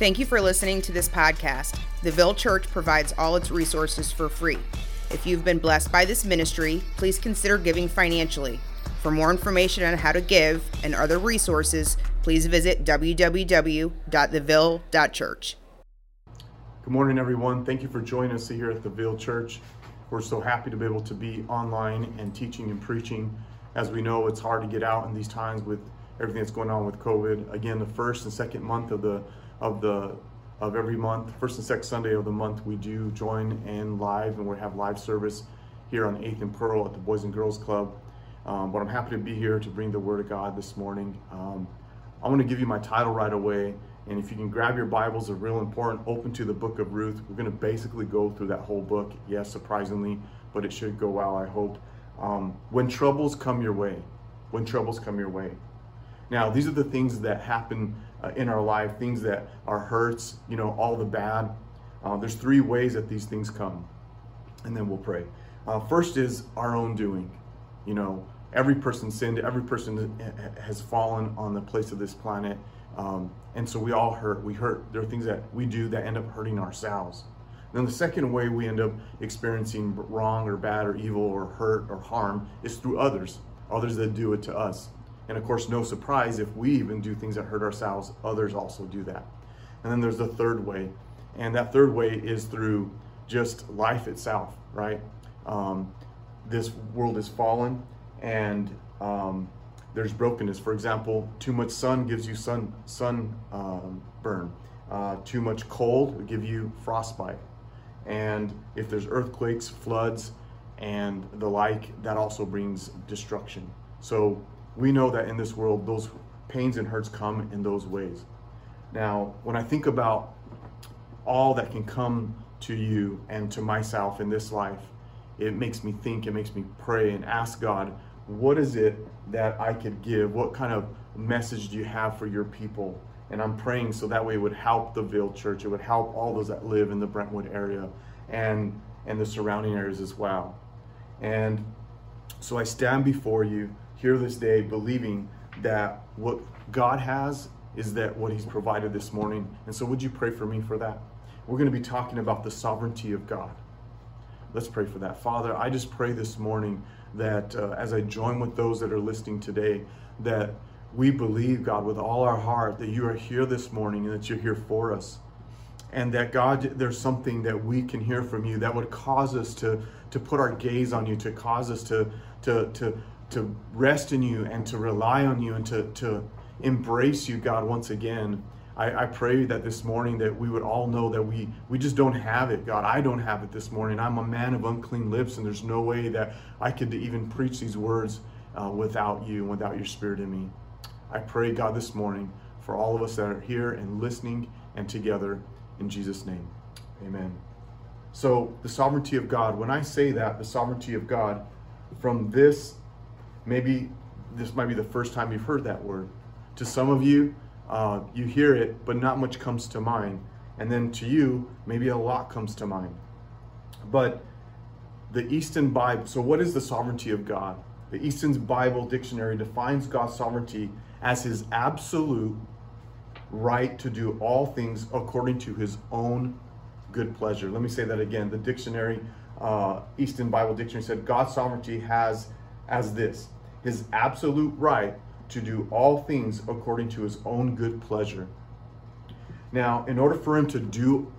Thank you for listening to this podcast. The Ville Church provides all its resources for free. If you've been blessed by this ministry, please consider giving financially. For more information on how to give and other resources, please visit www.theville.church. Good morning, everyone. Thank you for joining us here at the Ville Church. We're so happy to be able to be online and teaching and preaching. As we know, it's hard to get out in these times with everything that's going on with COVID. Again, the first and second month of the of the of every month, first and second Sunday of the month, we do join in live and we have live service here on 8th and Pearl at the Boys and Girls Club. Um, but I'm happy to be here to bring the Word of God this morning. Um, I'm going to give you my title right away. And if you can grab your Bibles, are real important. Open to the book of Ruth. We're going to basically go through that whole book. Yes, surprisingly, but it should go well, I hope. Um, when troubles come your way, when troubles come your way. Now, these are the things that happen uh, in our life, things that are hurts, you know, all the bad. Uh, there's three ways that these things come, and then we'll pray. Uh, first is our own doing. You know, every person sinned, every person has fallen on the place of this planet, um, and so we all hurt. We hurt. There are things that we do that end up hurting ourselves. Then the second way we end up experiencing wrong or bad or evil or hurt or harm is through others, others that do it to us. And of course, no surprise if we even do things that hurt ourselves, others also do that. And then there's the third way. And that third way is through just life itself, right? Um, this world is fallen and um, there's brokenness. For example, too much sun gives you sun, sun um, burn. Uh, too much cold will give you frostbite. And if there's earthquakes, floods, and the like, that also brings destruction. So we know that in this world, those pains and hurts come in those ways. Now, when I think about all that can come to you and to myself in this life, it makes me think, it makes me pray and ask God, what is it that I could give? What kind of message do you have for your people? And I'm praying so that way it would help the Ville Church. It would help all those that live in the Brentwood area and, and the surrounding areas as well. And so I stand before you here this day believing that what God has is that what He's provided this morning. And so, would you pray for me for that? We're going to be talking about the sovereignty of God. Let's pray for that. Father, I just pray this morning that uh, as I join with those that are listening today, that we believe, God, with all our heart that you are here this morning and that you're here for us. And that, God, there's something that we can hear from you that would cause us to, to put our gaze on you, to cause us to, to, to to rest in you and to rely on you and to, to embrace you, God, once again. I, I, pray that this morning that we would all know that we we just don't have it, God. I don't have it this morning. I'm a man of unclean lips, and there's no way that I could even preach these words uh, without you and without your spirit in me. I pray, God, this morning for all of us that are here and listening and together in Jesus' name. Amen. So, the sovereignty of God, when I say that, the sovereignty of God, from this maybe this might be the first time you've heard that word. To some of you, uh, you hear it, but not much comes to mind. And then to you, maybe a lot comes to mind. But the Easton Bible, so what is the sovereignty of God? The Easton's Bible Dictionary defines God's sovereignty as his absolute right to do all things according to his own good pleasure. Let me say that again. The dictionary, uh, Easton Bible Dictionary said God's sovereignty has as this his absolute right to do all things according to his own good pleasure. Now, in order for him to do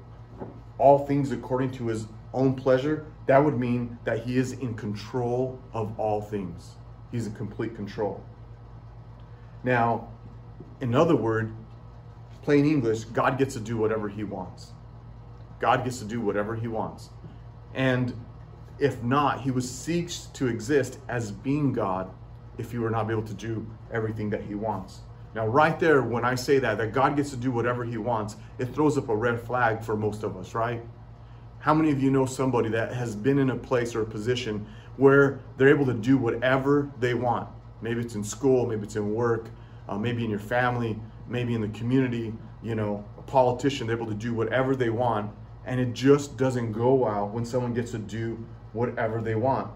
all things according to his own pleasure, that would mean that he is in control of all things. He's in complete control. Now, in other words, plain English, God gets to do whatever he wants. God gets to do whatever he wants. And if not, he would cease to exist as being God if you were not able to do everything that he wants. Now, right there, when I say that, that God gets to do whatever he wants, it throws up a red flag for most of us, right? How many of you know somebody that has been in a place or a position where they're able to do whatever they want? Maybe it's in school, maybe it's in work, uh, maybe in your family, maybe in the community, you know, a politician, they're able to do whatever they want, and it just doesn't go well when someone gets to do whatever they want.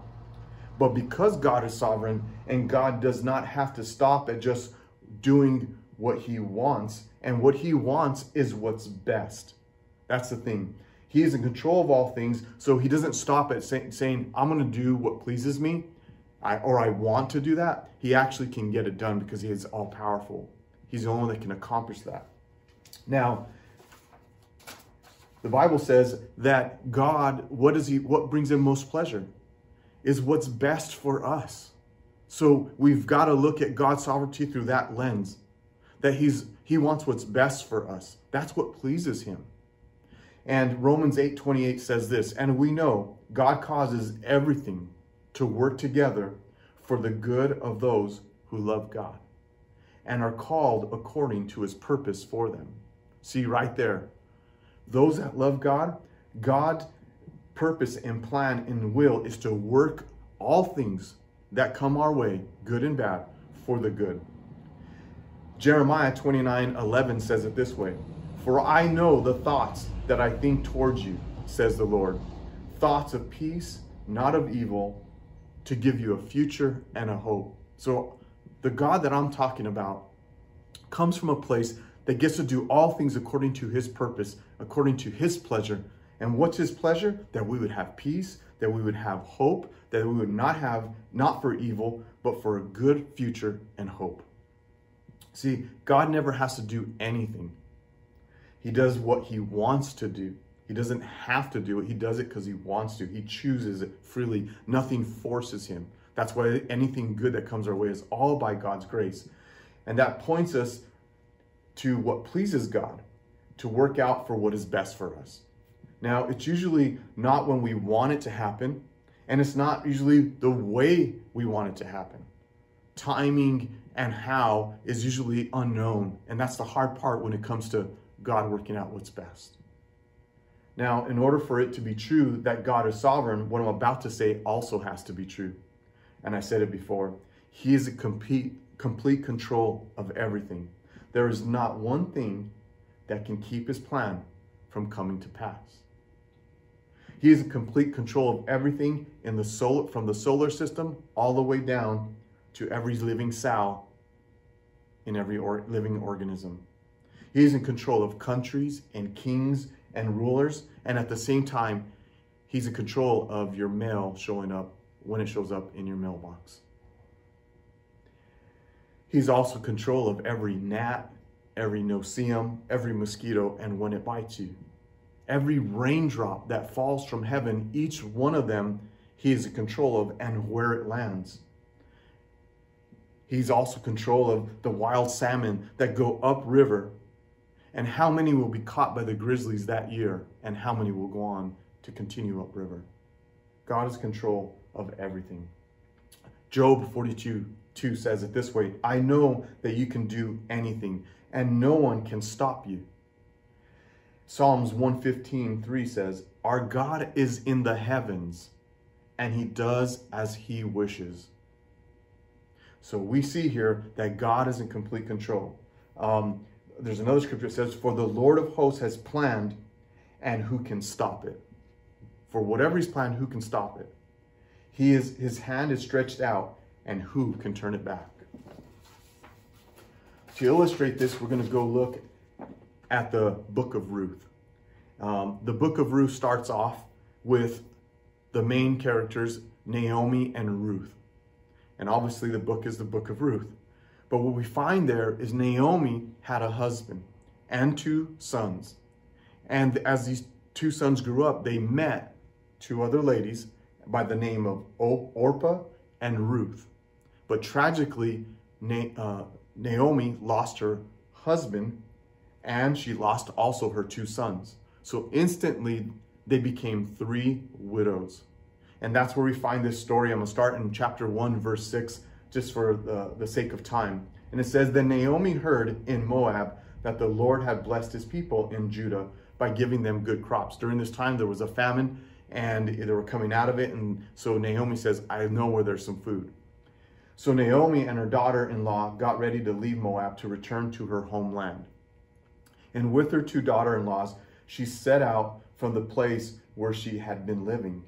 But because God is sovereign and God does not have to stop at just doing what he wants, and what he wants is what's best. That's the thing. He is in control of all things, so he doesn't stop at say, saying, I'm going to do what pleases me, I, or I want to do that. He actually can get it done because he is all powerful. He's the only one that can accomplish that. Now, the Bible says that God, what does he what brings him most pleasure? Is what's best for us. So we've got to look at God's sovereignty through that lens. That he's he wants what's best for us. That's what pleases him. And Romans 8:28 says this, and we know God causes everything to work together for the good of those who love God and are called according to his purpose for them. See right there. Those that love God, God's purpose and plan and will is to work all things that come our way, good and bad, for the good. Jeremiah 29 11 says it this way For I know the thoughts that I think towards you, says the Lord, thoughts of peace, not of evil, to give you a future and a hope. So, the God that I'm talking about comes from a place that gets to do all things according to his purpose, according to his pleasure. And what's his pleasure? That we would have peace, that we would have hope, that we would not have, not for evil, but for a good future and hope. See, God never has to do anything. He does what he wants to do. He doesn't have to do it. He does it because he wants to. He chooses it freely. Nothing forces him. That's why anything good that comes our way is all by God's grace. And that points us to what pleases God, to work out for what is best for us. Now, it's usually not when we want it to happen, and it's not usually the way we want it to happen. Timing and how is usually unknown, and that's the hard part when it comes to God working out what's best. Now, in order for it to be true that God is sovereign, what I'm about to say also has to be true. And I said it before. He is in complete, complete control of everything. There is not one thing that can keep his plan from coming to pass. He is in complete control of everything in the solar, from the solar system all the way down to every living cell in every or, living organism. He is in control of countries and kings and rulers, and at the same time, he's in control of your mail showing up when it shows up in your mailbox. He's also control of every gnat, every no-see-um, every mosquito, and when it bites you. Every raindrop that falls from heaven, each one of them, he is in control of and where it lands. He's also control of the wild salmon that go upriver and how many will be caught by the grizzlies that year and how many will go on to continue upriver. God is control of everything. Job 42 2 says it this way I know that you can do anything, and no one can stop you. Psalms 115 3 says, Our God is in the heavens, and he does as he wishes. So we see here that God is in complete control. Um, there's another scripture that says, For the Lord of hosts has planned, and who can stop it? For whatever he's planned, who can stop it? He is his hand is stretched out, and who can turn it back? To illustrate this, we're going to go look at the book of Ruth. Um, the book of Ruth starts off with the main characters, Naomi and Ruth. And obviously, the book is the book of Ruth. But what we find there is Naomi had a husband and two sons. And as these two sons grew up, they met two other ladies by the name of Orpah and Ruth. But tragically, uh, Naomi lost her husband and she lost also her two sons. So instantly, they became three widows. And that's where we find this story. I'm going to start in chapter 1, verse 6, just for the, the sake of time. And it says, Then Naomi heard in Moab that the Lord had blessed his people in Judah by giving them good crops. During this time, there was a famine and they were coming out of it. And so Naomi says, I know where there's some food. So Naomi and her daughter in law got ready to leave Moab to return to her homeland. And with her two daughter in laws, she set out from the place where she had been living.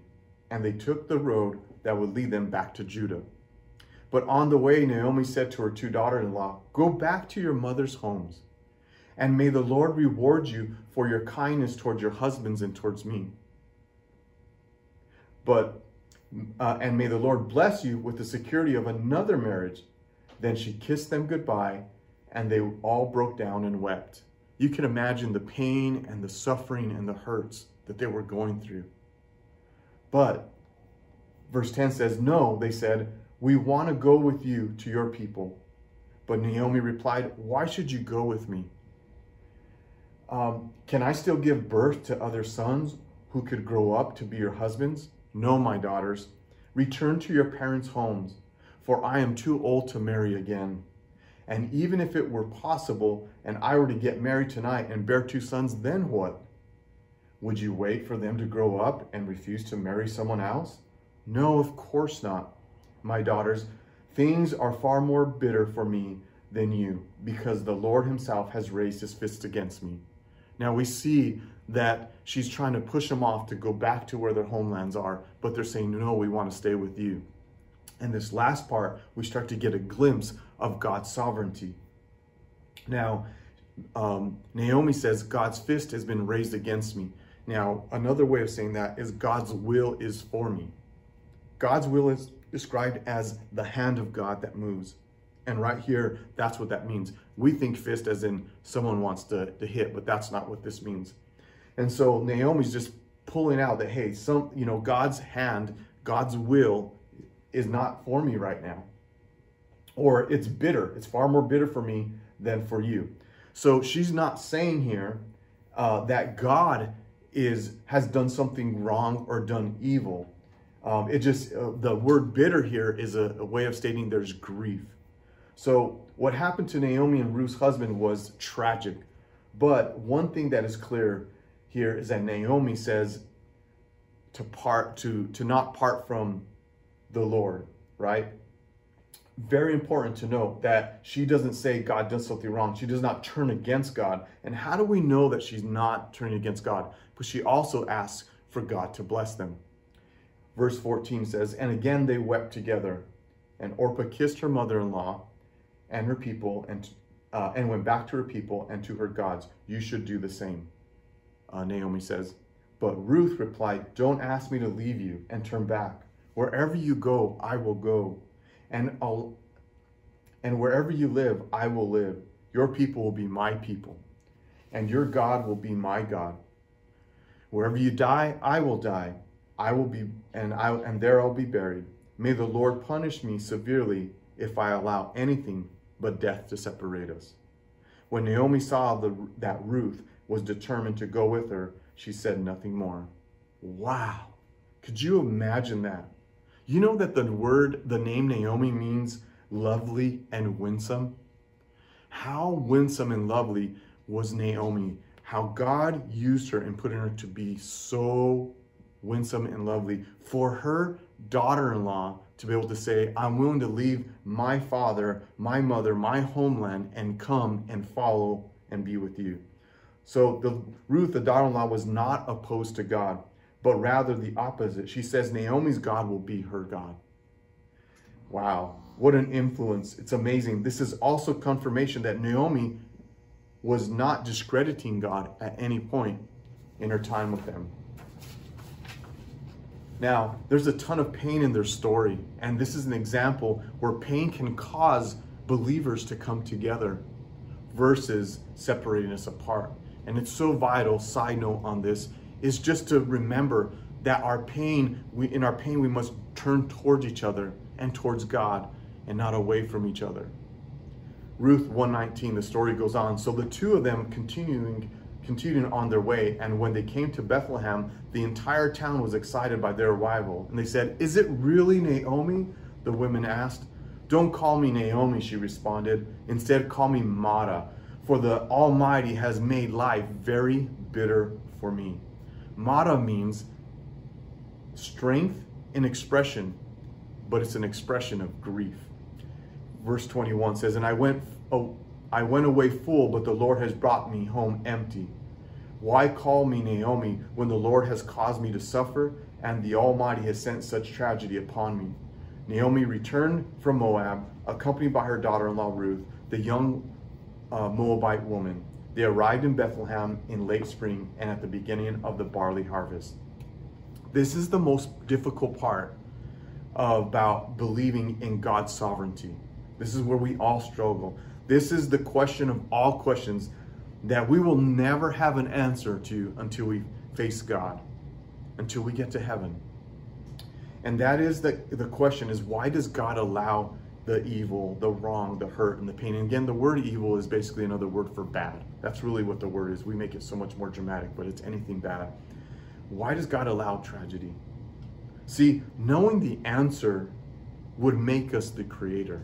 And they took the road that would lead them back to Judah. But on the way, Naomi said to her two daughter-in-law, Go back to your mother's homes, and may the Lord reward you for your kindness towards your husbands and towards me. But uh, and may the Lord bless you with the security of another marriage. Then she kissed them goodbye, and they all broke down and wept. You can imagine the pain and the suffering and the hurts that they were going through. But verse 10 says, No, they said, we want to go with you to your people. But Naomi replied, Why should you go with me? Um, can I still give birth to other sons who could grow up to be your husbands? No, my daughters. Return to your parents' homes, for I am too old to marry again. And even if it were possible and I were to get married tonight and bear two sons, then what? Would you wait for them to grow up and refuse to marry someone else? No, of course not. My daughters, things are far more bitter for me than you, because the Lord Himself has raised His fist against me. Now we see that she's trying to push them off to go back to where their homelands are, but they're saying, No, we want to stay with you. And this last part, we start to get a glimpse of God's sovereignty. Now, um, Naomi says, God's fist has been raised against me. Now, another way of saying that is God's will is for me. God's will is described as the hand of God that moves. And right here, that's what that means. We think fist as in someone wants to, to hit, but that's not what this means. And so Naomi's just pulling out that, hey, some, you know, God's hand, God's will is not for me right now. Or it's bitter. It's far more bitter for me than for you. So she's not saying here uh, that God is has done something wrong or done evil. Um, it just, uh, the word bitter here is a, a way of stating there's grief. So, what happened to Naomi and Ruth's husband was tragic. But one thing that is clear here is that Naomi says to part to to not part from the Lord, right? Very important to note that she doesn't say God does something wrong. She does not turn against God. And how do we know that she's not turning against God? But she also asks for God to bless them. Verse 14 says, And again they wept together. And Orpah kissed her mother in law and her people and, uh, and went back to her people and to her gods. You should do the same. Uh, Naomi says, But Ruth replied, Don't ask me to leave you and turn back. Wherever you go, I will go. And, I'll, and wherever you live, I will live. Your people will be my people, and your God will be my God. Wherever you die, I will die I will be, and I and there I'll be buried. May the Lord punish me severely if I allow anything but death to separate us. When Naomi saw the, that Ruth was determined to go with her, she said nothing more. Wow. Could you imagine that? You know that the word, the name Naomi means lovely and winsome? How winsome and lovely was Naomi? How God used her and put her to be so winsome and lovely for her daughter in law to be able to say, I'm willing to leave my father, my mother, my homeland, and come and follow and be with you. So the Ruth, the daughter-in-law, was not opposed to God, but rather the opposite. She says Naomi's God will be her God. Wow, what an influence. It's amazing. This is also confirmation that Naomi was not discrediting God at any point in her time with him. Now, there's a ton of pain in their story, and this is an example where pain can cause believers to come together versus separating us apart. And it's so vital, side note on this, is just to remember that our pain, we, in our pain, we must turn towards each other and towards God and not away from each other. Ruth 119, the story goes on. So the two of them continuing continuing on their way. And when they came to Bethlehem, the entire town was excited by their arrival. And they said, Is it really Naomi? The women asked. Don't call me Naomi, she responded. Instead, call me Mara, for the Almighty has made life very bitter for me. Mara means strength in expression, but it's an expression of grief. Verse 21 says, And I went, oh, I went away full, but the Lord has brought me home empty. Why call me Naomi when the Lord has caused me to suffer and the Almighty has sent such tragedy upon me? Naomi returned from Moab, accompanied by her daughter in law Ruth, the young uh, Moabite woman. They arrived in Bethlehem in late spring and at the beginning of the barley harvest. This is the most difficult part about believing in God's sovereignty. This is where we all struggle. This is the question of all questions that we will never have an answer to until we face God, until we get to heaven. And that is the, the question is why does God allow the evil, the wrong, the hurt, and the pain? And again, the word evil is basically another word for bad. That's really what the word is. We make it so much more dramatic, but it's anything bad. Why does God allow tragedy? See, knowing the answer would make us the creator.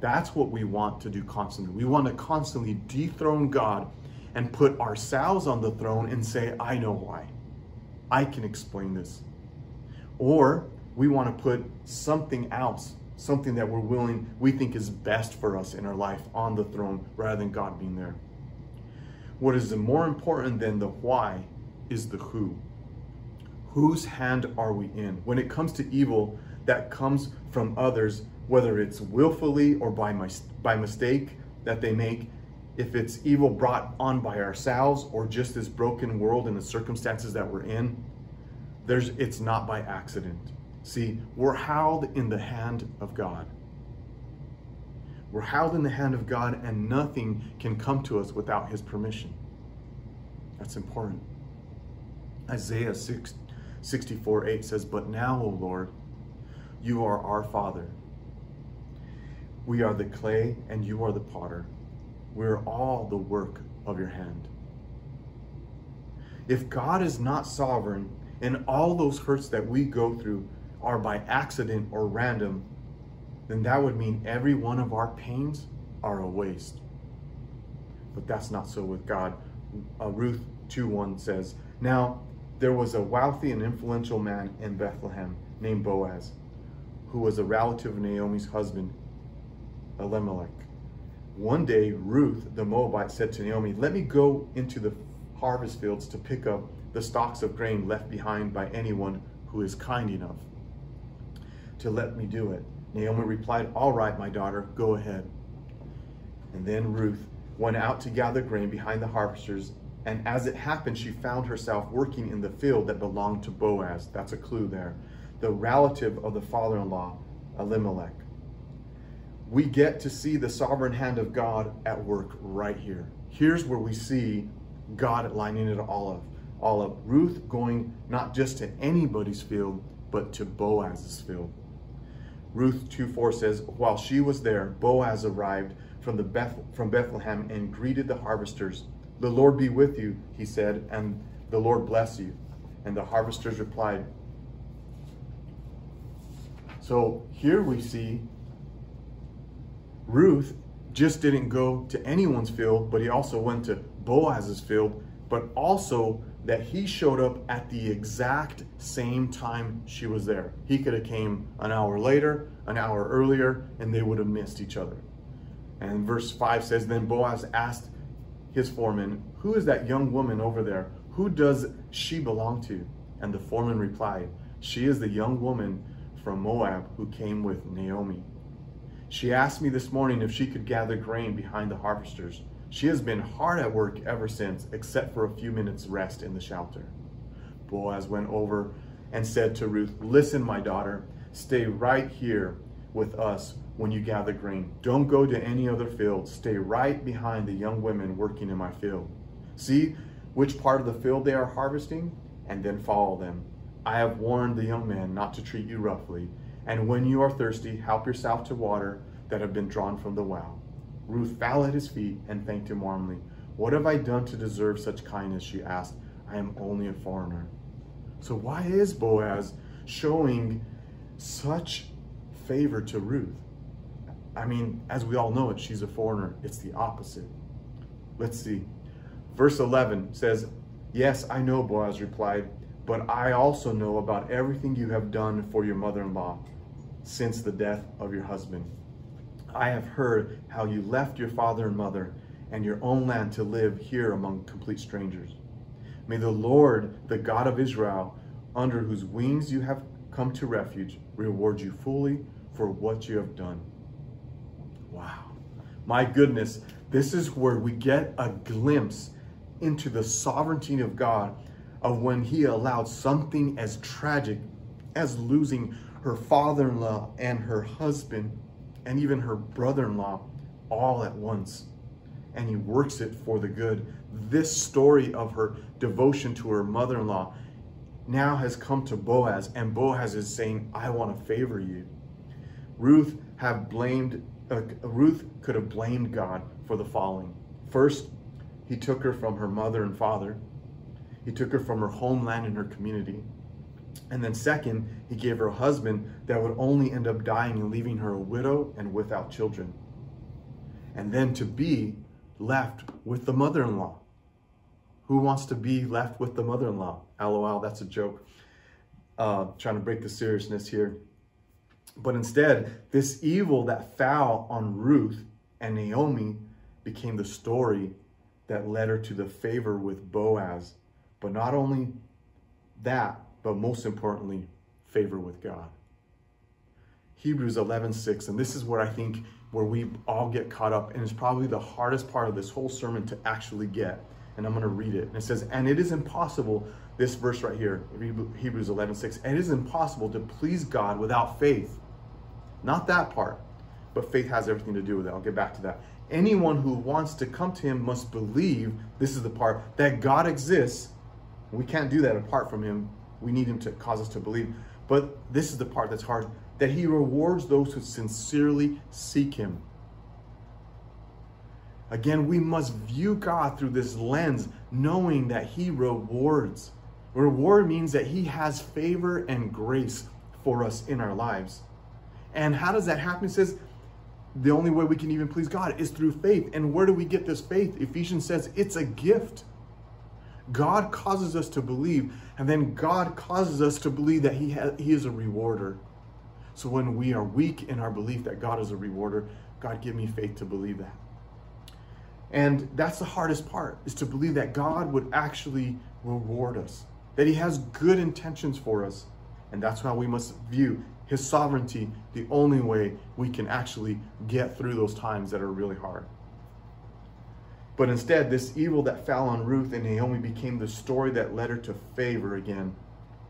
That's what we want to do constantly. We want to constantly dethrone God and put ourselves on the throne and say, I know why. I can explain this. Or we want to put something else, something that we're willing, we think is best for us in our life on the throne rather than God being there. What is more important than the why is the who. Whose hand are we in? When it comes to evil that comes from others, whether it's willfully or by, my, by mistake that they make, if it's evil brought on by ourselves or just this broken world and the circumstances that we're in, there's it's not by accident. See, we're held in the hand of God. We're held in the hand of God, and nothing can come to us without His permission. That's important. Isaiah 6, 64 8 says, But now, O Lord, you are our Father. We are the clay, and you are the potter. We're all the work of your hand. If God is not sovereign in all those hurts that we go through are by accident or random, then that would mean every one of our pains are a waste. But that's not so with God. Uh, Ruth 2:1 says, Now there was a wealthy and influential man in Bethlehem named Boaz, who was a relative of Naomi's husband, Elimelech. One day, Ruth the Moabite said to Naomi, Let me go into the harvest fields to pick up the stalks of grain left behind by anyone who is kind enough to let me do it. Naomi replied, All right, my daughter, go ahead. And then Ruth went out to gather grain behind the harvesters, and as it happened, she found herself working in the field that belonged to Boaz. That's a clue there. The relative of the father in law, Elimelech we get to see the sovereign hand of God at work right here. Here's where we see God lining it all up. All of Ruth going not just to anybody's field, but to Boaz's field. Ruth 2 4 says, While she was there, Boaz arrived from, the Beth, from Bethlehem and greeted the harvesters. The Lord be with you, he said, and the Lord bless you. And the harvesters replied. So here we see Ruth just didn't go to anyone's field, but he also went to Boaz's field, but also that he showed up at the exact same time she was there. He could have came an hour later, an hour earlier, and they would have missed each other. And verse 5 says, Then Boaz asked his foreman, Who is that young woman over there? Who does she belong to? And the foreman replied, She is the young woman from Moab who came with Naomi. She asked me this morning if she could gather grain behind the harvesters. She has been hard at work ever since, except for a few minutes' rest in the shelter. Boaz went over and said to Ruth, Listen, my daughter, stay right here with us when you gather grain. Don't go to any other field. Stay right behind the young women working in my field. See which part of the field they are harvesting, and then follow them. I have warned the young men not to treat you roughly and when you are thirsty, help yourself to water that have been drawn from the well. Ruth fell at his feet and thanked him warmly. What have I done to deserve such kindness? She asked. I am only a foreigner. So, why is Boaz showing such favor to Ruth? I mean, as we all know it, she's a foreigner. It's the opposite. Let's see. Verse 11 says, Yes, I know, Boaz replied, but I also know about everything you have done for your mother in law since the death of your husband. I have heard how you left your father and mother and your own land to live here among complete strangers. May the Lord, the God of Israel, under whose wings you have come to refuge, reward you fully for what you have done. Wow. My goodness, this is where we get a glimpse into the sovereignty of God of when He allowed something as tragic as losing her father in law and her husband and even her brother in law all at once. And He works it for the good. This story of her devotion to her mother in law now has come to Boaz, and Boaz is saying, I want to favor you. Ruth have blamed uh, Ruth could have blamed God for the following. First, he took her from her mother and father. He took her from her homeland and her community. And then second, he gave her a husband that would only end up dying and leaving her a widow and without children. And then to be left with the mother-in-law. Who wants to be left with the mother-in-law? LOL, that's a joke. Uh, trying to break the seriousness here. But instead, this evil that fell on Ruth and Naomi became the story that led her to the favor with Boaz. But not only that, but most importantly, favor with God. Hebrews 11:6 and this is where I think where we all get caught up and it's probably the hardest part of this whole sermon to actually get. And I'm going to read it. And it says, "And it is impossible this verse right here, Hebrews 11:6, and it is impossible to please God without faith." Not that part, but faith has everything to do with it. I'll get back to that. Anyone who wants to come to him must believe, this is the part, that God exists. We can't do that apart from him. We need him to cause us to believe. But this is the part that's hard that he rewards those who sincerely seek him. Again, we must view God through this lens, knowing that he rewards. Reward means that he has favor and grace for us in our lives. And how does that happen? It says the only way we can even please God is through faith. And where do we get this faith? Ephesians says it's a gift. God causes us to believe, and then God causes us to believe that He, he is a rewarder. So when we are weak in our belief that God is a rewarder, God, give me faith to believe that. And that's the hardest part, is to believe that God would actually reward us, that He has good intentions for us. And that's how we must view his sovereignty the only way we can actually get through those times that are really hard. But instead, this evil that fell on Ruth and Naomi became the story that led her to favor again.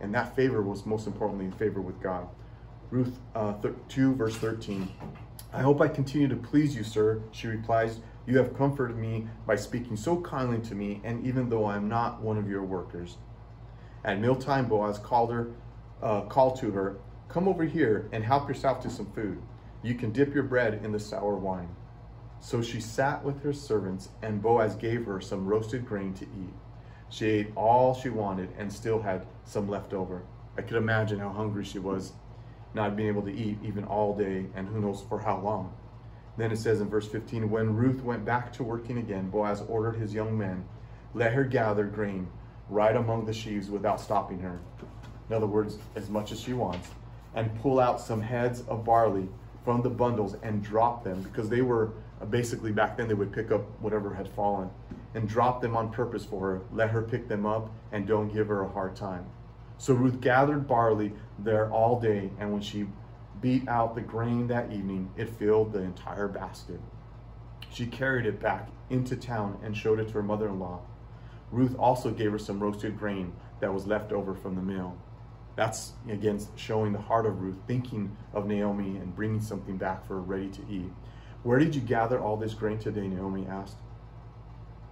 And that favor was most importantly in favor with God. Ruth uh, 2, verse 13. I hope I continue to please you, sir. She replies, You have comforted me by speaking so kindly to me, and even though I am not one of your workers. At mealtime, Boaz called her, uh, called to her, Come over here and help yourself to some food. You can dip your bread in the sour wine. So she sat with her servants, and Boaz gave her some roasted grain to eat. She ate all she wanted and still had some left over. I could imagine how hungry she was, not being able to eat even all day, and who knows for how long. Then it says in verse 15 When Ruth went back to working again, Boaz ordered his young men, Let her gather grain right among the sheaves without stopping her. In other words, as much as she wants and pull out some heads of barley from the bundles and drop them because they were Uh, basically back then they would pick up whatever had fallen and drop them on purpose for her. Let her pick them up and don't give her a hard time. So Ruth gathered barley there all day, and when she beat out the grain that evening, it filled the entire basket. She carried it back into town and showed it to her mother in law. Ruth also gave her some roasted grain that was left over from the meal. That's again showing the heart of Ruth, thinking of Naomi and bringing something back for her ready to eat. Where did you gather all this grain today? Naomi asked.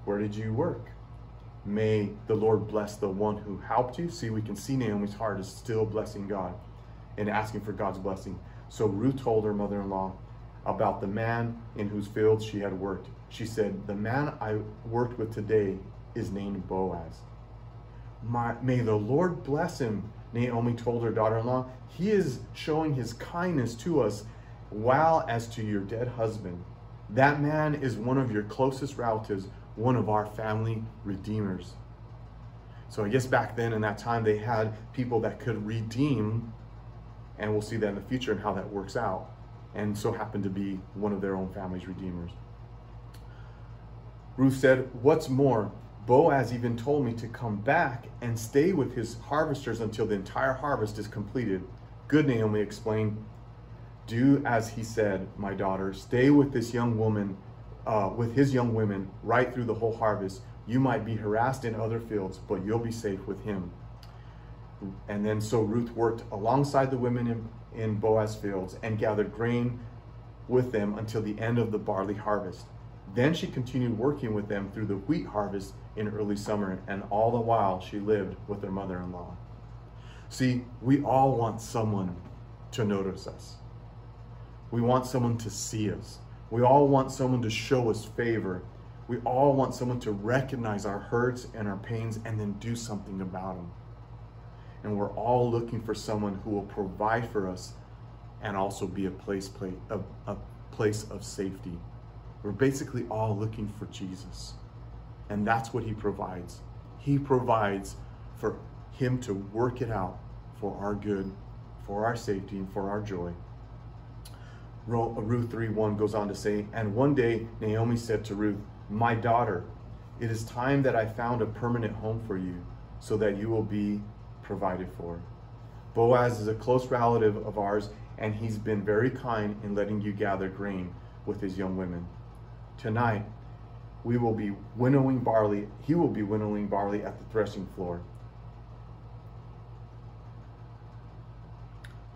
Where did you work? May the Lord bless the one who helped you. See, we can see Naomi's heart is still blessing God and asking for God's blessing. So Ruth told her mother in law about the man in whose field she had worked. She said, The man I worked with today is named Boaz. My, may the Lord bless him Naomi told her daughter in law, He is showing his kindness to us while as to your dead husband. That man is one of your closest relatives, one of our family redeemers. So I guess back then in that time, they had people that could redeem, and we'll see that in the future and how that works out. And so happened to be one of their own family's redeemers. Ruth said, What's more, Boaz even told me to come back and stay with his harvesters until the entire harvest is completed. Good, Naomi explained. Do as he said, my daughter. Stay with this young woman, uh, with his young women, right through the whole harvest. You might be harassed in other fields, but you'll be safe with him. And then so Ruth worked alongside the women in, in Boaz fields and gathered grain with them until the end of the barley harvest. Then she continued working with them through the wheat harvest in early summer, and all the while she lived with her mother in law. See, we all want someone to notice us. We want someone to see us. We all want someone to show us favor. We all want someone to recognize our hurts and our pains and then do something about them. And we're all looking for someone who will provide for us and also be a place, place a, a place of safety. We're basically all looking for Jesus. And that's what he provides. He provides for him to work it out for our good, for our safety, and for our joy. Ruth 3 1 goes on to say, And one day Naomi said to Ruth, My daughter, it is time that I found a permanent home for you, so that you will be provided for. Boaz is a close relative of ours, and he's been very kind in letting you gather grain with his young women. Tonight, we will be winnowing barley. He will be winnowing barley at the threshing floor.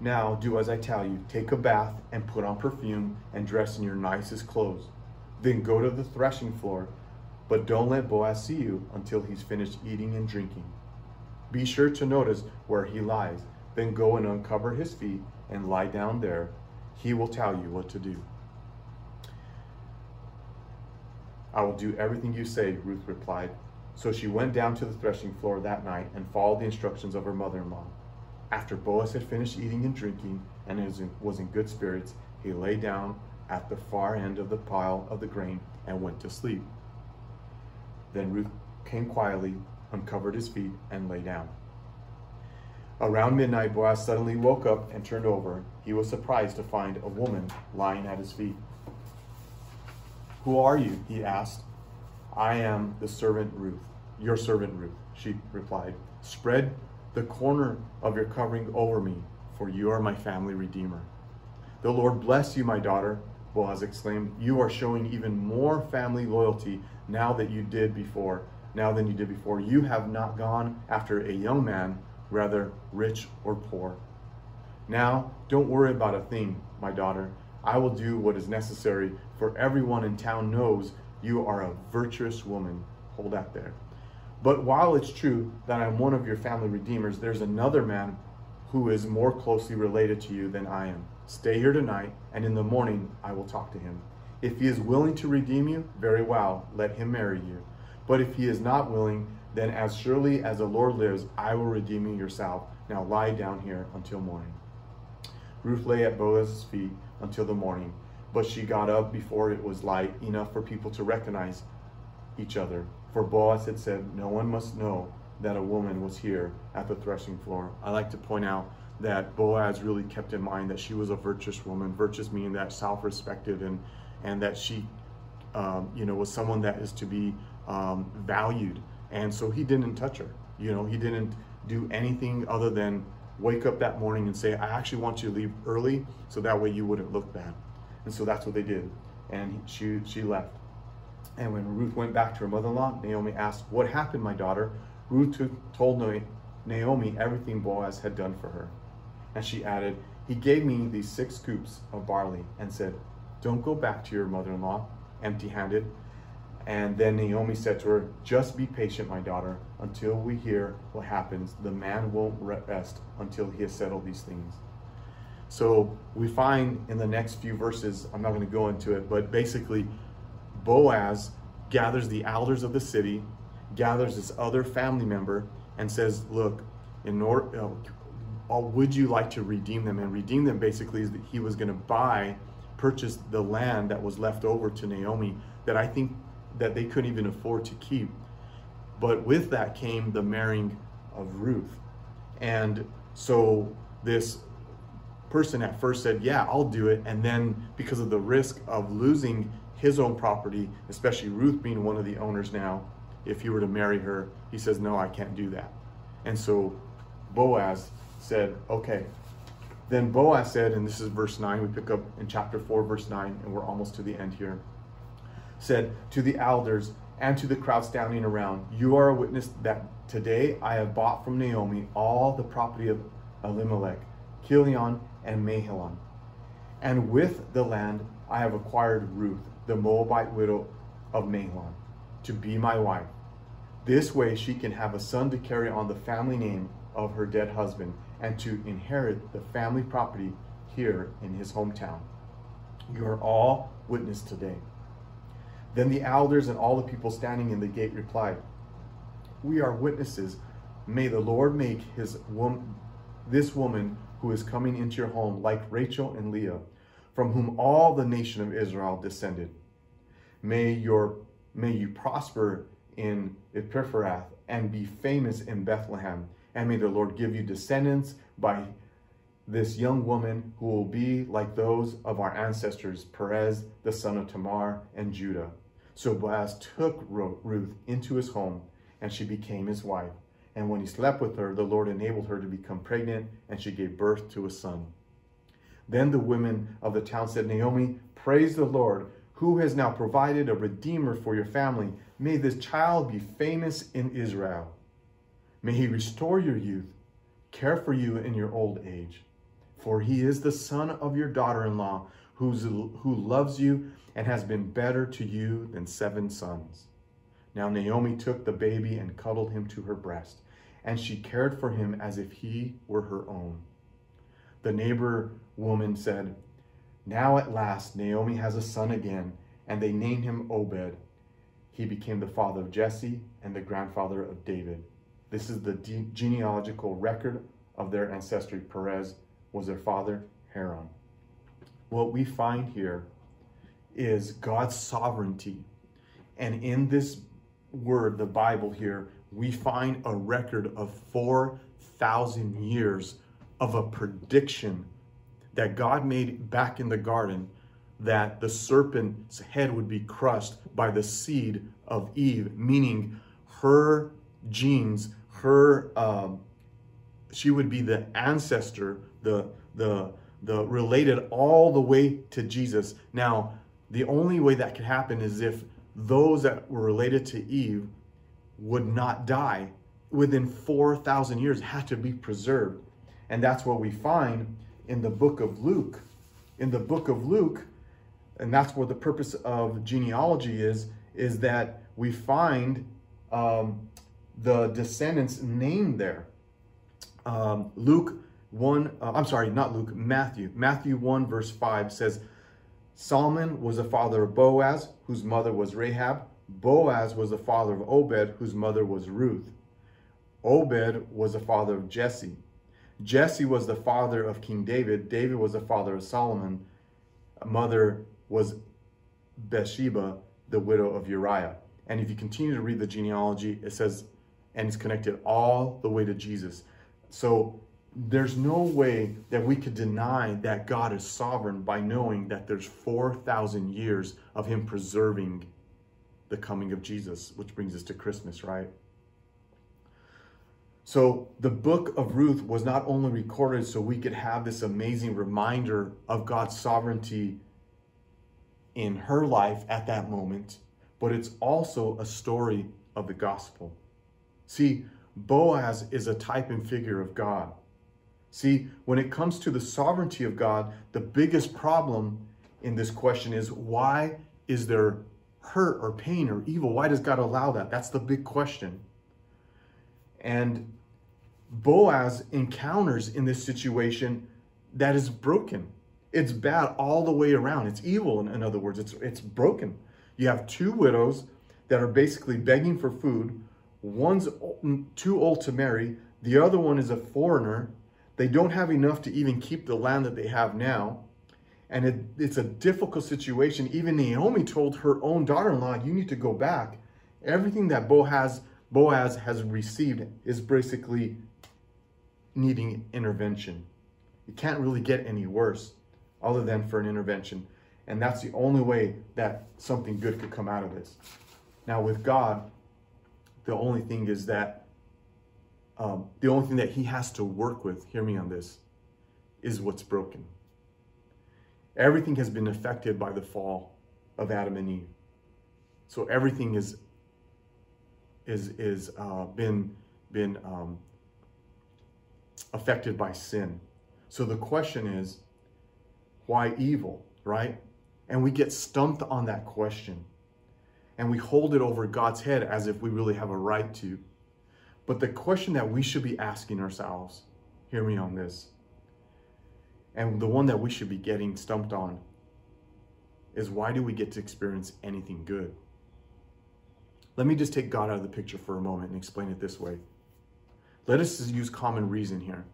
Now do as I tell you take a bath and put on perfume and dress in your nicest clothes. Then go to the threshing floor, but don't let Boaz see you until he's finished eating and drinking. Be sure to notice where he lies. Then go and uncover his feet and lie down there. He will tell you what to do. I will do everything you say, Ruth replied. So she went down to the threshing floor that night and followed the instructions of her mother in law. After Boaz had finished eating and drinking and was in good spirits, he lay down at the far end of the pile of the grain and went to sleep. Then Ruth came quietly, uncovered his feet, and lay down. Around midnight, Boaz suddenly woke up and turned over. He was surprised to find a woman lying at his feet. Who are you? he asked. I am the servant Ruth, your servant Ruth, she replied. Spread the corner of your covering over me, for you are my family redeemer. The Lord bless you, my daughter, Boaz exclaimed. You are showing even more family loyalty now that you did before, now than you did before. You have not gone after a young man, rather rich or poor. Now, don't worry about a thing, my daughter. I will do what is necessary, for everyone in town knows you are a virtuous woman. Hold that there. But while it's true that I'm one of your family redeemers, there's another man who is more closely related to you than I am. Stay here tonight, and in the morning I will talk to him. If he is willing to redeem you, very well, let him marry you. But if he is not willing, then as surely as the Lord lives, I will redeem you yourself. Now lie down here until morning. Ruth lay at Boaz's feet until the morning, but she got up before it was light enough for people to recognize each other. For Boaz had said, No one must know that a woman was here at the threshing floor. I like to point out that Boaz really kept in mind that she was a virtuous woman. Virtuous meaning that self-respected and and that she, um, you know, was someone that is to be um, valued. And so he didn't touch her. You know, he didn't do anything other than wake up that morning and say, I actually want you to leave early so that way you wouldn't look bad. And so that's what they did. And she, she left. And when Ruth went back to her mother in law, Naomi asked, What happened, my daughter? Ruth told Naomi everything Boaz had done for her. And she added, He gave me these six scoops of barley and said, Don't go back to your mother in law empty handed. And then Naomi said to her, Just be patient, my daughter, until we hear what happens. The man won't rest until he has settled these things. So we find in the next few verses, I'm not going to go into it, but basically, Boaz gathers the elders of the city, gathers this other family member, and says, Look, in order, uh, would you like to redeem them? And redeem them basically is that he was going to buy, purchase the land that was left over to Naomi that I think that they couldn't even afford to keep. But with that came the marrying of Ruth. And so this person at first said, Yeah, I'll do it. And then because of the risk of losing his own property, especially Ruth being one of the owners now, if he were to marry her, he says, No, I can't do that. And so Boaz said, Okay, Then Boaz said, and this is verse 9, we pick up in chapter 4, verse 9, and we're almost to the end here. Said to the elders and to the crowd standing around, You are a witness that today I have bought from Naomi all the property of Elimelech, Kilion, and Mahlon. And with the land I have acquired Ruth, the Moabite widow of Mahlon, to be my wife. This way she can have a son to carry on the family name of her dead husband and to inherit the family property here in his hometown. You are all witness today. Then the elders and all the people standing in the gate replied, We are witnesses. May the Lord make his wom- this woman who is coming into your home like Rachel and Leah, from whom all the nation of Israel descended. May your may you prosper in Ephrath and be famous in Bethlehem and may the Lord give you descendants by this young woman who will be like those of our ancestors, Perez, the son of Tamar, and Judah. So Boaz took Ruth into his home, and she became his wife. And when he slept with her, the Lord enabled her to become pregnant, and she gave birth to a son. Then the women of the town said, Naomi, praise the Lord, who has now provided a redeemer for your family. May this child be famous in Israel. May he restore your youth, care for you in your old age. For he is the son of your daughter in law, who loves you and has been better to you than seven sons. Now Naomi took the baby and cuddled him to her breast, and she cared for him as if he were her own. The neighbor woman said, Now at last Naomi has a son again, and they named him Obed. He became the father of Jesse and the grandfather of David. This is the genealogical record of their ancestry. Perez was their father, Haran. What we find here is God's sovereignty. And in this word, the Bible here, we find a record of 4,000 years of a prediction that God made back in the garden that the serpent's head would be crushed by the seed of Eve, meaning her genes her um, she would be the ancestor, the the the related all the way to Jesus. Now, the only way that could happen is if those that were related to Eve would not die within 4,000 years, had to be preserved. And that's what we find in the book of Luke. In the book of Luke, and that's what the purpose of genealogy is, is that we find um, the descendants named there. Um, Luke 1, uh, I'm sorry, not Luke, Matthew. Matthew 1, verse 5 says, Solomon was the father of Boaz, whose mother was Rahab. Boaz was the father of Obed, whose mother was Ruth. Obed was the father of Jesse. Jesse was the father of King David. David was the father of Solomon. Mother was Bathsheba, the widow of Uriah. And if you continue to read the genealogy, it says and it's connected all the way to Jesus. So there's no way that we could deny that God is sovereign by knowing that there's 4,000 years of Him preserving the coming of Jesus, which brings us to Christmas, right? So the book of Ruth was not only recorded so we could have this amazing reminder of God's sovereignty in her life at that moment, but it's also a story of the gospel. See, Boaz is a type and figure of God. See, when it comes to the sovereignty of God, the biggest problem in this question is why is there hurt or pain or evil? Why does God allow that? That's the big question. And Boaz encounters in this situation that is broken. It's bad all the way around. It's evil, in, in other words. It's, it's broken. You have two widows that are basically begging for food One's mm, too old to marry, the other one is a foreigner. They don't have enough to even keep the land that they have now. And it, it's a difficult situation. Even Naomi told her own daughter in law, You need to go back. Everything that Boaz, Boaz has received is basically needing intervention. It can't really get any worse other than for an intervention. And that's the only way that something good could come out of this. Now, with God, the only thing is that um, the only thing that he has to work with, hear me on this, is what's broken. Everything has been affected by the fall of Adam and Eve. So everything is is is uh, been been um, affected by sin. So the question is, why evil, right? And we get stumped on that question. And we hold it over God's head as if we really have a right to. But the question that we should be asking ourselves, hear me on this, and the one that we should be getting stumped on is why do we get to experience anything good? Let me just take God out of the picture for a moment and explain it this way. Let us use common reason here.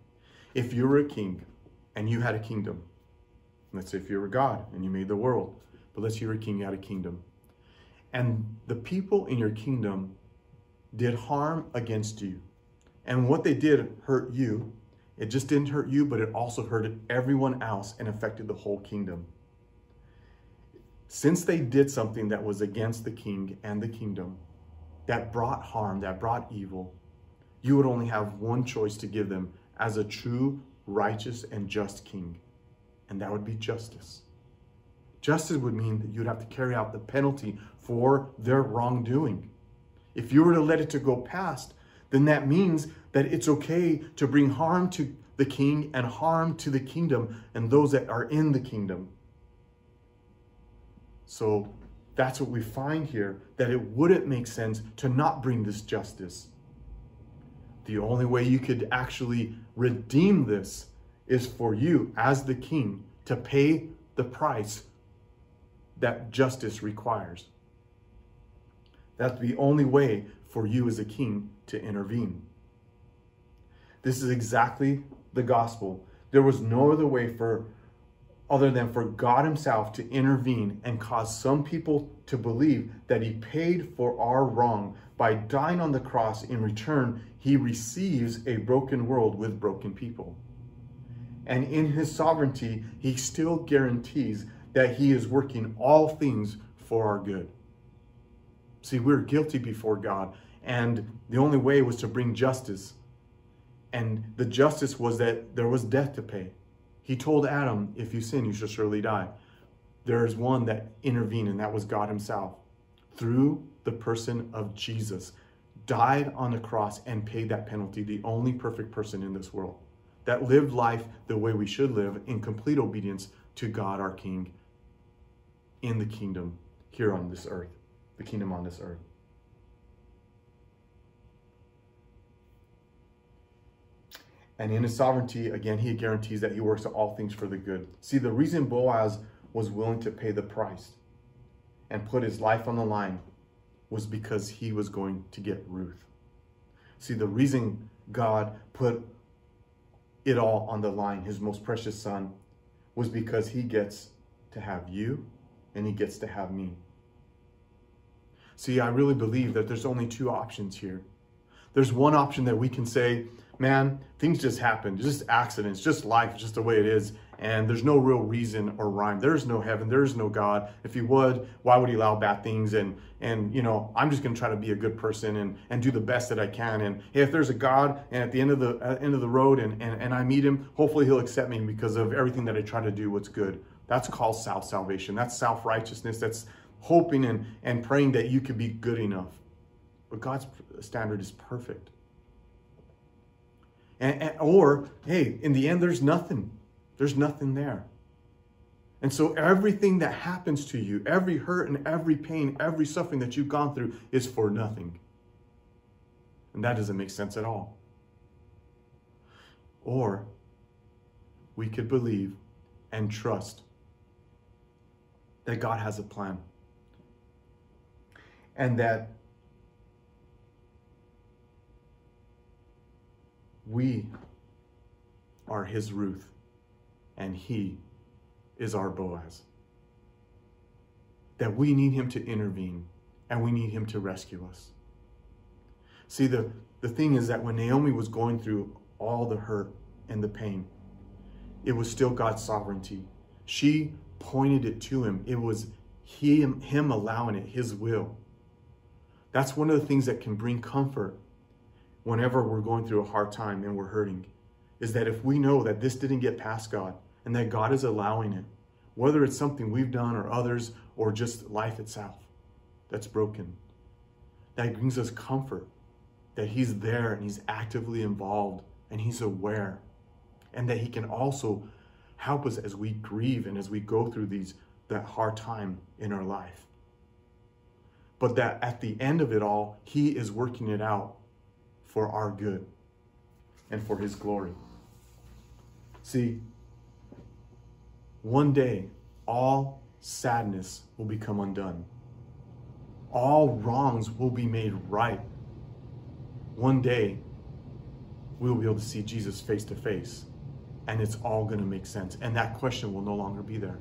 If you were a king and you had a kingdom, let's say if you were God and you made the world, but let's say you're a king, you had a kingdom, and the people in your kingdom did harm against you, and what they did hurt you, it just didn't hurt you, but it also hurted everyone else and affected the whole kingdom. Since they did something that was against the king and the kingdom, that brought harm, that brought evil, you would only have one choice to give them as a true, righteous, and just king, and that would be justice. Justice would mean that you'd have to carry out the penalty for their wrongdoing. If you were to let it to go past, then that means that it's okay to bring harm to the king and harm to the kingdom and those that are in the kingdom. So that's what we find here that it wouldn't make sense to not bring this justice. The only way you could actually redeem this is for you, as the king, to pay the price that justice requires. That's the only way for you as a king to intervene. This is exactly the gospel. There was no other way for other than for God himself to intervene and cause some people to believe that he paid for our wrong by dying on the cross. In return, he receives a broken world with broken people. And in his sovereignty, he still guarantees that he is working all things for our good. See, we're guilty before God, and the only way was to bring justice. And the justice was that there was death to pay. He told Adam, If you sin, you shall surely die. There is one that intervened, and that was God Himself. Through the person of Jesus, died on the cross and paid that penalty, the only perfect person in this world that lived life the way we should live in complete obedience to God our King in the kingdom here on this earth, the kingdom on this earth. And in his sovereignty, again, he guarantees that he works all things for the good. See, the reason Boaz was willing to pay the price and put his life on the line was because he was going to get Ruth. See, the reason God put it all on the line, his most precious son, was because he gets to have you and he gets to have me. See, I really believe that there's only two options here. There's one option that we can say, man, things just happen, just accidents, just life, just the way it is. And there's no real reason or rhyme. There's no heaven. There's no God. If he would, why would he allow bad things? And and you know, I'm just gonna try to be a good person and and do the best that I can. And hey, if there's a God, and at the end of the uh, end of the road, and, and and I meet him, hopefully he'll accept me because of everything that I try to do. What's good. That's called self salvation. That's self righteousness. That's hoping and and praying that you could be good enough. But God's standard is perfect. And, and, or, hey, in the end, there's nothing. There's nothing there. And so everything that happens to you, every hurt and every pain, every suffering that you've gone through is for nothing. And that doesn't make sense at all. Or we could believe and trust that God has a plan. And that We are his Ruth, and he is our Boaz. That we need him to intervene and we need him to rescue us. See, the, the thing is that when Naomi was going through all the hurt and the pain, it was still God's sovereignty. She pointed it to him. It was him, him allowing it, his will. That's one of the things that can bring comfort whenever we're going through a hard time and we're hurting is that if we know that this didn't get past God and that God is allowing it, whether it's something we've done or others or just life itself that's broken, that brings us comfort that He's there and He's actively involved and He's aware, and that He can also help us as we grieve and as we go through these that hard time in our life. But that at the end of it all, He is working it out for our good and for His glory. See, one day, all sadness will become undone. All wrongs will be made right. One day, we will be able to see Jesus face to face, and it's all going to make sense. And that question will no longer be there.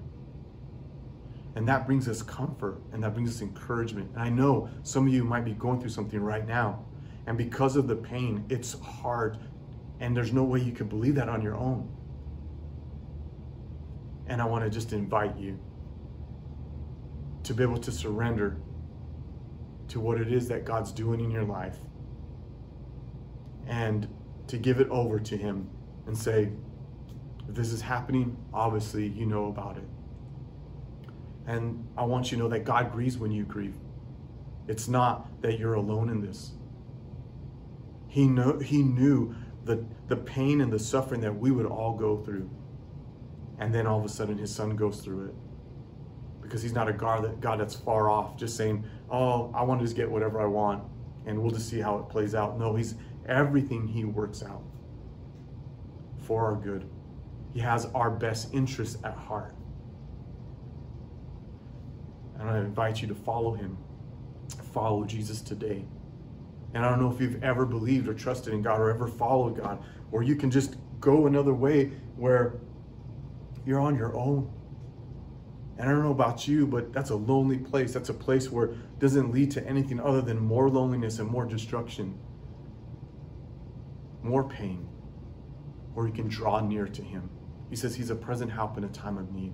And that brings us comfort and that brings us encouragement. And I know some of you might be going through something right now. And because of the pain, it's hard. And there's no way you can believe that on your own. And I want to just invite you to be able to surrender to what it is that God's doing in your life and to give it over to Him and say, if this is happening, obviously you know about it. And I want you to know that God grieves when you grieve. It's not that you're alone in this. He, know, he knew the, the pain and the suffering that we would all go through. And then all of a sudden, his son goes through it. Because he's not a God, that, God that's far off, just saying, Oh, I want to just get whatever I want, and we'll just see how it plays out. No, he's everything he works out for our good. He has our best interests at heart. And I invite you to follow him. Follow Jesus today. And I don't know if you've ever believed or trusted in God or ever followed God, or you can just go another way where you're on your own. And I don't know about you, but that's a lonely place. That's a place where it doesn't lead to anything other than more loneliness and more destruction, more pain, where you can draw near to Him. He says He's a present help in a time of need.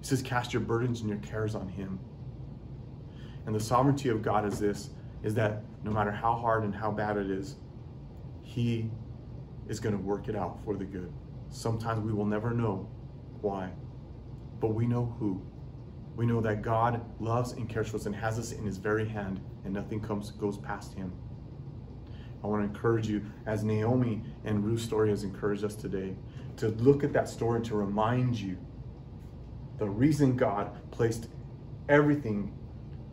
He says, Cast your burdens and your cares on Him. And the sovereignty of God is this is that no matter how hard and how bad it is, He is going to work it out for the good. Sometimes we will never know why, but we know who. We know that God loves and cares for us and has us in His very hand, and nothing comes goes past Him. I want to encourage you, as Naomi and Ruth's story has encouraged us today, to look at that story to remind you the reason God placed everything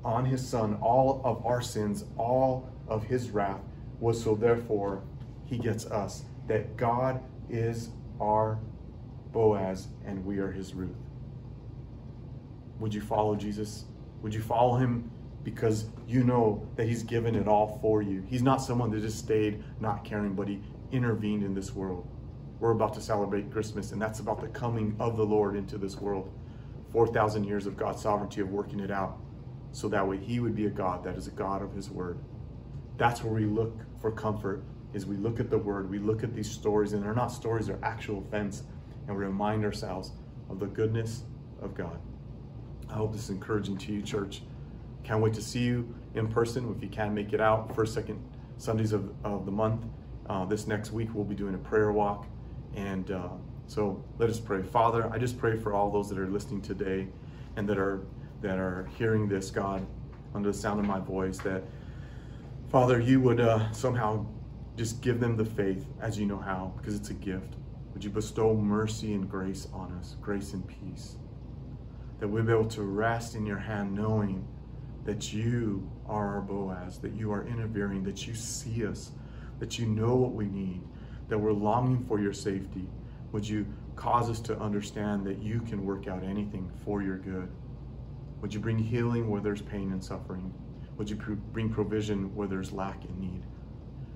on his son, all of our sins, all of his wrath, was so therefore he gets us. That God is our Boaz and we are his Ruth. Would you follow Jesus? Would you follow him because you know that he's given it all for you? He's not someone that just stayed not caring, but he intervened in this world. We're about to celebrate Christmas, and that's about the coming of the Lord into this world. 4,000 years of God's sovereignty of working it out. So that way he would be a God that is a God of his word. That's where we look for comfort is we look at the word, we look at these stories, and they're not stories, they're actual events, and we remind ourselves of the goodness of God. I hope this is encouraging to you, church. Can't wait to see you in person if you can make it out. First, second Sundays of, of the month. Uh, this next week, we'll be doing a prayer walk. And uh, so let us pray. Father, I just pray for all those that are listening today and that are that are hearing this, God, under the sound of my voice, that Father, you would uh, somehow just give them the faith as you know how, because it's a gift. Would you bestow mercy and grace on us, grace and peace, that we'll be able to rest in your hand, knowing that you are our Boaz, that you are interfering, that you see us, that you know what we need, that we're longing for your safety. Would you cause us to understand that you can work out anything for your good? Would you bring healing where there's pain and suffering? Would you bring provision where there's lack and need?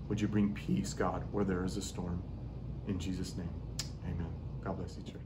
Would you bring peace, God, where there is a storm? In Jesus' name, amen. God bless you, church.